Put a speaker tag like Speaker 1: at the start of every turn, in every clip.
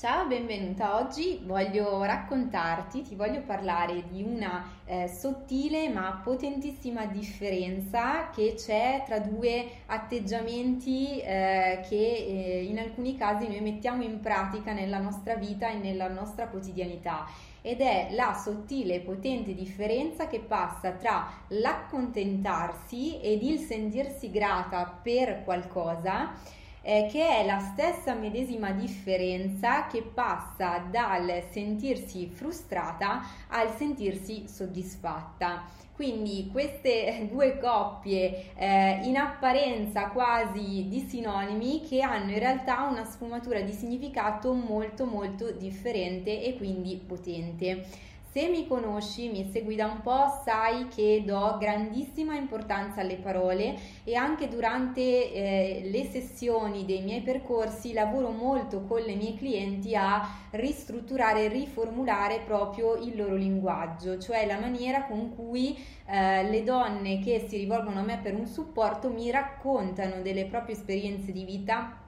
Speaker 1: Ciao, benvenuta. Oggi voglio raccontarti, ti voglio parlare di una eh, sottile ma potentissima differenza che c'è tra due atteggiamenti eh, che eh, in alcuni casi noi mettiamo in pratica nella nostra vita e nella nostra quotidianità ed è la sottile e potente differenza che passa tra l'accontentarsi ed il sentirsi grata per qualcosa eh, che è la stessa medesima differenza che passa dal sentirsi frustrata al sentirsi soddisfatta. Quindi queste due coppie eh, in apparenza quasi di sinonimi che hanno in realtà una sfumatura di significato molto molto differente e quindi potente. Se mi conosci, mi segui da un po', sai che do grandissima importanza alle parole e anche durante eh, le sessioni dei miei percorsi lavoro molto con le mie clienti a ristrutturare e riformulare proprio il loro linguaggio, cioè la maniera con cui eh, le donne che si rivolgono a me per un supporto mi raccontano delle proprie esperienze di vita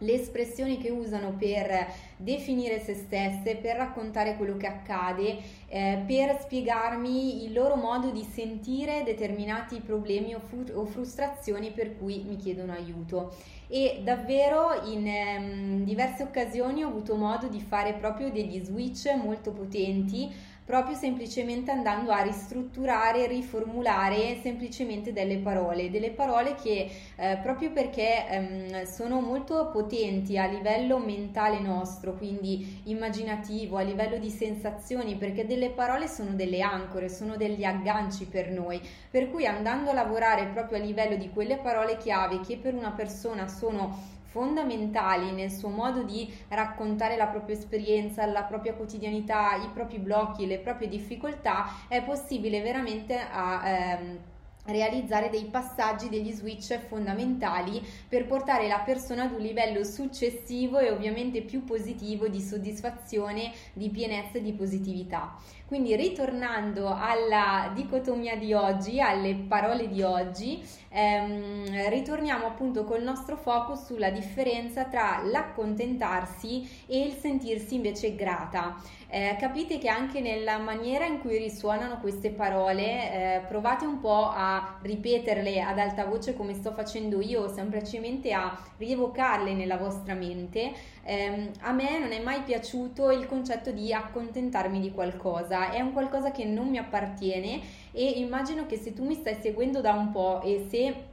Speaker 1: le espressioni che usano per definire se stesse, per raccontare quello che accade, eh, per spiegarmi il loro modo di sentire determinati problemi o, fru- o frustrazioni per cui mi chiedono aiuto. E davvero in ehm, diverse occasioni ho avuto modo di fare proprio degli switch molto potenti proprio semplicemente andando a ristrutturare, riformulare semplicemente delle parole, delle parole che eh, proprio perché ehm, sono molto potenti a livello mentale nostro, quindi immaginativo, a livello di sensazioni, perché delle parole sono delle ancore, sono degli agganci per noi, per cui andando a lavorare proprio a livello di quelle parole chiave che per una persona sono fondamentali nel suo modo di raccontare la propria esperienza, la propria quotidianità, i propri blocchi, le proprie difficoltà, è possibile veramente a, ehm, realizzare dei passaggi, degli switch fondamentali per portare la persona ad un livello successivo e ovviamente più positivo di soddisfazione, di pienezza e di positività. Quindi ritornando alla dicotomia di oggi, alle parole di oggi, ehm, ritorniamo appunto col nostro focus sulla differenza tra l'accontentarsi e il sentirsi invece grata. Eh, capite che anche nella maniera in cui risuonano queste parole, eh, provate un po' a ripeterle ad alta voce come sto facendo io, semplicemente a rievocarle nella vostra mente. Eh, a me non è mai piaciuto il concetto di accontentarmi di qualcosa, è un qualcosa che non mi appartiene e immagino che se tu mi stai seguendo da un po' e se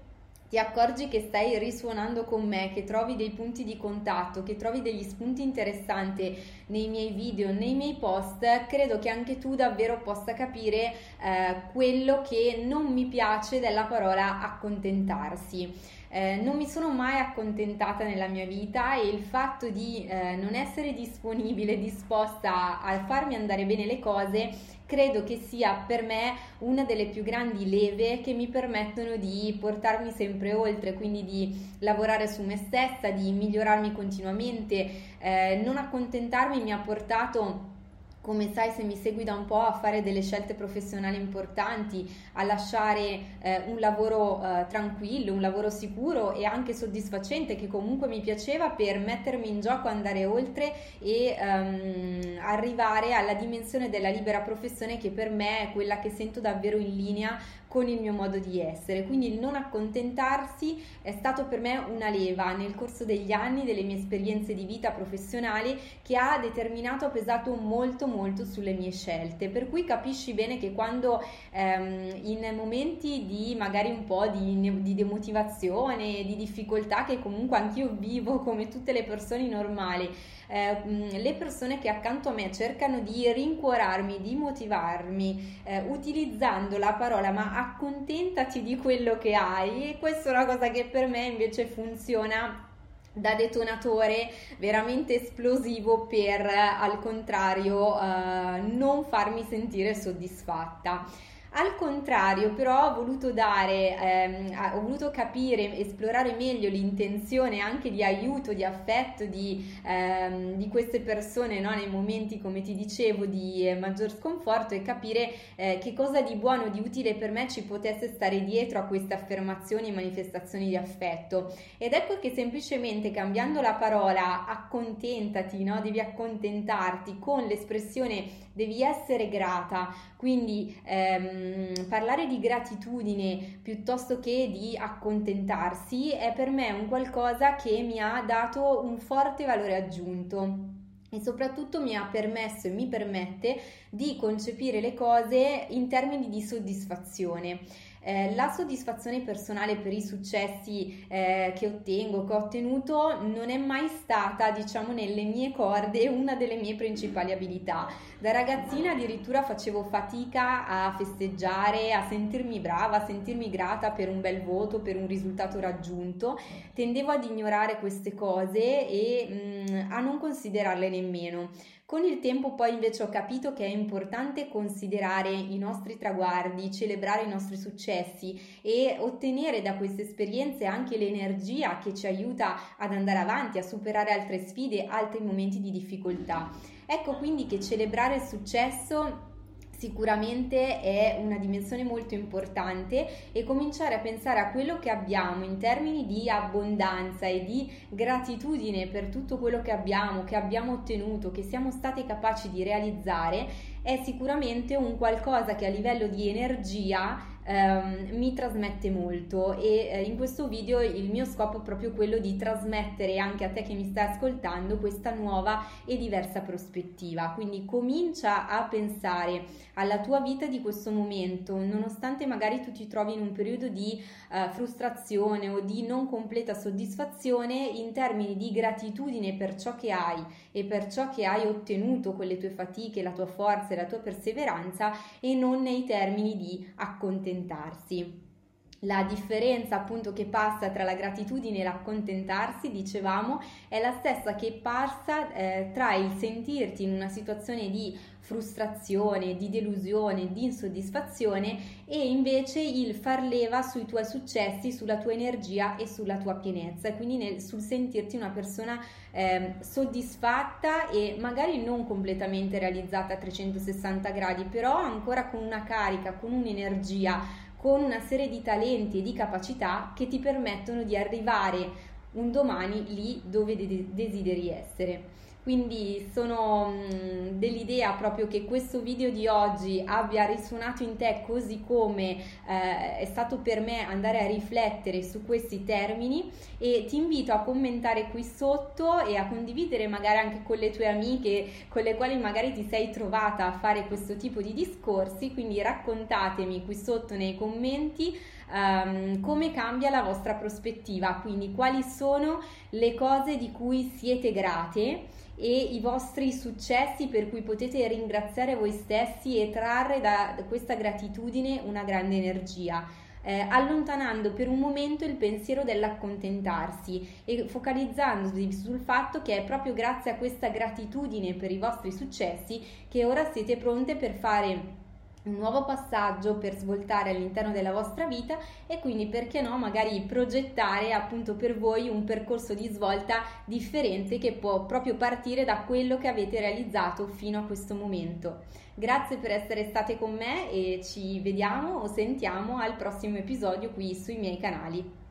Speaker 1: ti accorgi che stai risuonando con me, che trovi dei punti di contatto, che trovi degli spunti interessanti nei miei video, nei miei post, credo che anche tu davvero possa capire eh, quello che non mi piace della parola accontentarsi. Eh, non mi sono mai accontentata nella mia vita e il fatto di eh, non essere disponibile, disposta a farmi andare bene le cose, credo che sia per me una delle più grandi leve che mi permettono di portarmi sempre oltre, quindi di lavorare su me stessa, di migliorarmi continuamente. Eh, non accontentarmi mi ha portato come sai se mi segui da un po' a fare delle scelte professionali importanti, a lasciare eh, un lavoro eh, tranquillo, un lavoro sicuro e anche soddisfacente che comunque mi piaceva per mettermi in gioco, andare oltre e um, arrivare alla dimensione della libera professione che per me è quella che sento davvero in linea con il mio modo di essere. Quindi il non accontentarsi è stato per me una leva nel corso degli anni delle mie esperienze di vita professionali che ha determinato, pesato molto molto sulle mie scelte. Per cui capisci bene che quando ehm, in momenti di magari un po' di, di demotivazione, di difficoltà che comunque anch'io vivo come tutte le persone normali, eh, le persone che accanto a me cercano di rincuorarmi, di motivarmi, eh, utilizzando la parola ma accontentati di quello che hai e questa è una cosa che per me invece funziona da detonatore veramente esplosivo per al contrario eh, non farmi sentire soddisfatta. Al contrario, però ho voluto dare, ehm, ho voluto capire, esplorare meglio l'intenzione anche di aiuto, di affetto di, ehm, di queste persone no? nei momenti, come ti dicevo, di eh, maggior sconforto e capire eh, che cosa di buono, di utile per me ci potesse stare dietro a queste affermazioni e manifestazioni di affetto. Ed ecco che semplicemente cambiando la parola accontentati, no? devi accontentarti con l'espressione devi essere grata, quindi ehm, parlare di gratitudine piuttosto che di accontentarsi è per me un qualcosa che mi ha dato un forte valore aggiunto e soprattutto mi ha permesso e mi permette di concepire le cose in termini di soddisfazione. Eh, la soddisfazione personale per i successi eh, che ottengo, che ho ottenuto, non è mai stata, diciamo, nelle mie corde una delle mie principali abilità. Da ragazzina addirittura facevo fatica a festeggiare, a sentirmi brava, a sentirmi grata per un bel voto, per un risultato raggiunto. Tendevo ad ignorare queste cose e mh, mm, a non considerarle nemmeno. Con il tempo poi invece ho capito che è importante considerare i nostri traguardi, celebrare i nostri successi e ottenere da queste esperienze anche l'energia che ci aiuta ad andare avanti, a superare altre sfide, altri momenti di difficoltà. Ecco quindi che celebrare il successo sicuramente è una dimensione molto importante e cominciare a pensare a quello che abbiamo in termini di abbondanza e di gratitudine per tutto quello che abbiamo, che abbiamo ottenuto, che siamo stati capaci di realizzare è sicuramente un qualcosa che a livello di energia ehm, mi trasmette molto e eh, in questo video il mio scopo è proprio quello di trasmettere anche a te che mi stai ascoltando questa nuova e diversa prospettiva. Quindi comincia a pensare alla tua vita di questo momento, nonostante magari tu ti trovi in un periodo di eh, frustrazione o di non completa soddisfazione in termini di gratitudine per ciò che hai e per ciò che hai ottenuto con le tue fatiche, la tua forza e la tua perseveranza e non nei termini di accontentarsi. La differenza appunto che passa tra la gratitudine e l'accontentarsi, dicevamo, è la stessa che passa eh, tra il sentirti in una situazione di frustrazione, di delusione, di insoddisfazione e invece il far leva sui tuoi successi, sulla tua energia e sulla tua pienezza, quindi nel, sul sentirti una persona eh, soddisfatta e magari non completamente realizzata a 360 gradi, però ancora con una carica, con un'energia con una serie di talenti e di capacità che ti permettono di arrivare un domani lì dove de- desideri essere. Quindi sono dell'idea proprio che questo video di oggi abbia risuonato in te così come eh, è stato per me andare a riflettere su questi termini e ti invito a commentare qui sotto e a condividere magari anche con le tue amiche con le quali magari ti sei trovata a fare questo tipo di discorsi, quindi raccontatemi qui sotto nei commenti um, come cambia la vostra prospettiva, quindi quali sono le cose di cui siete grate e i vostri successi per cui potete ringraziare voi stessi e trarre da questa gratitudine una grande energia. Eh, allontanando per un momento il pensiero dell'accontentarsi e focalizzandosi sul fatto che è proprio grazie a questa gratitudine per i vostri successi che ora siete pronte per fare un nuovo passaggio per svoltare all'interno della vostra vita e quindi perché no magari progettare appunto per voi un percorso di svolta differente che può proprio partire da quello che avete realizzato fino a questo momento. Grazie per essere state con me e ci vediamo o sentiamo al prossimo episodio qui sui miei canali.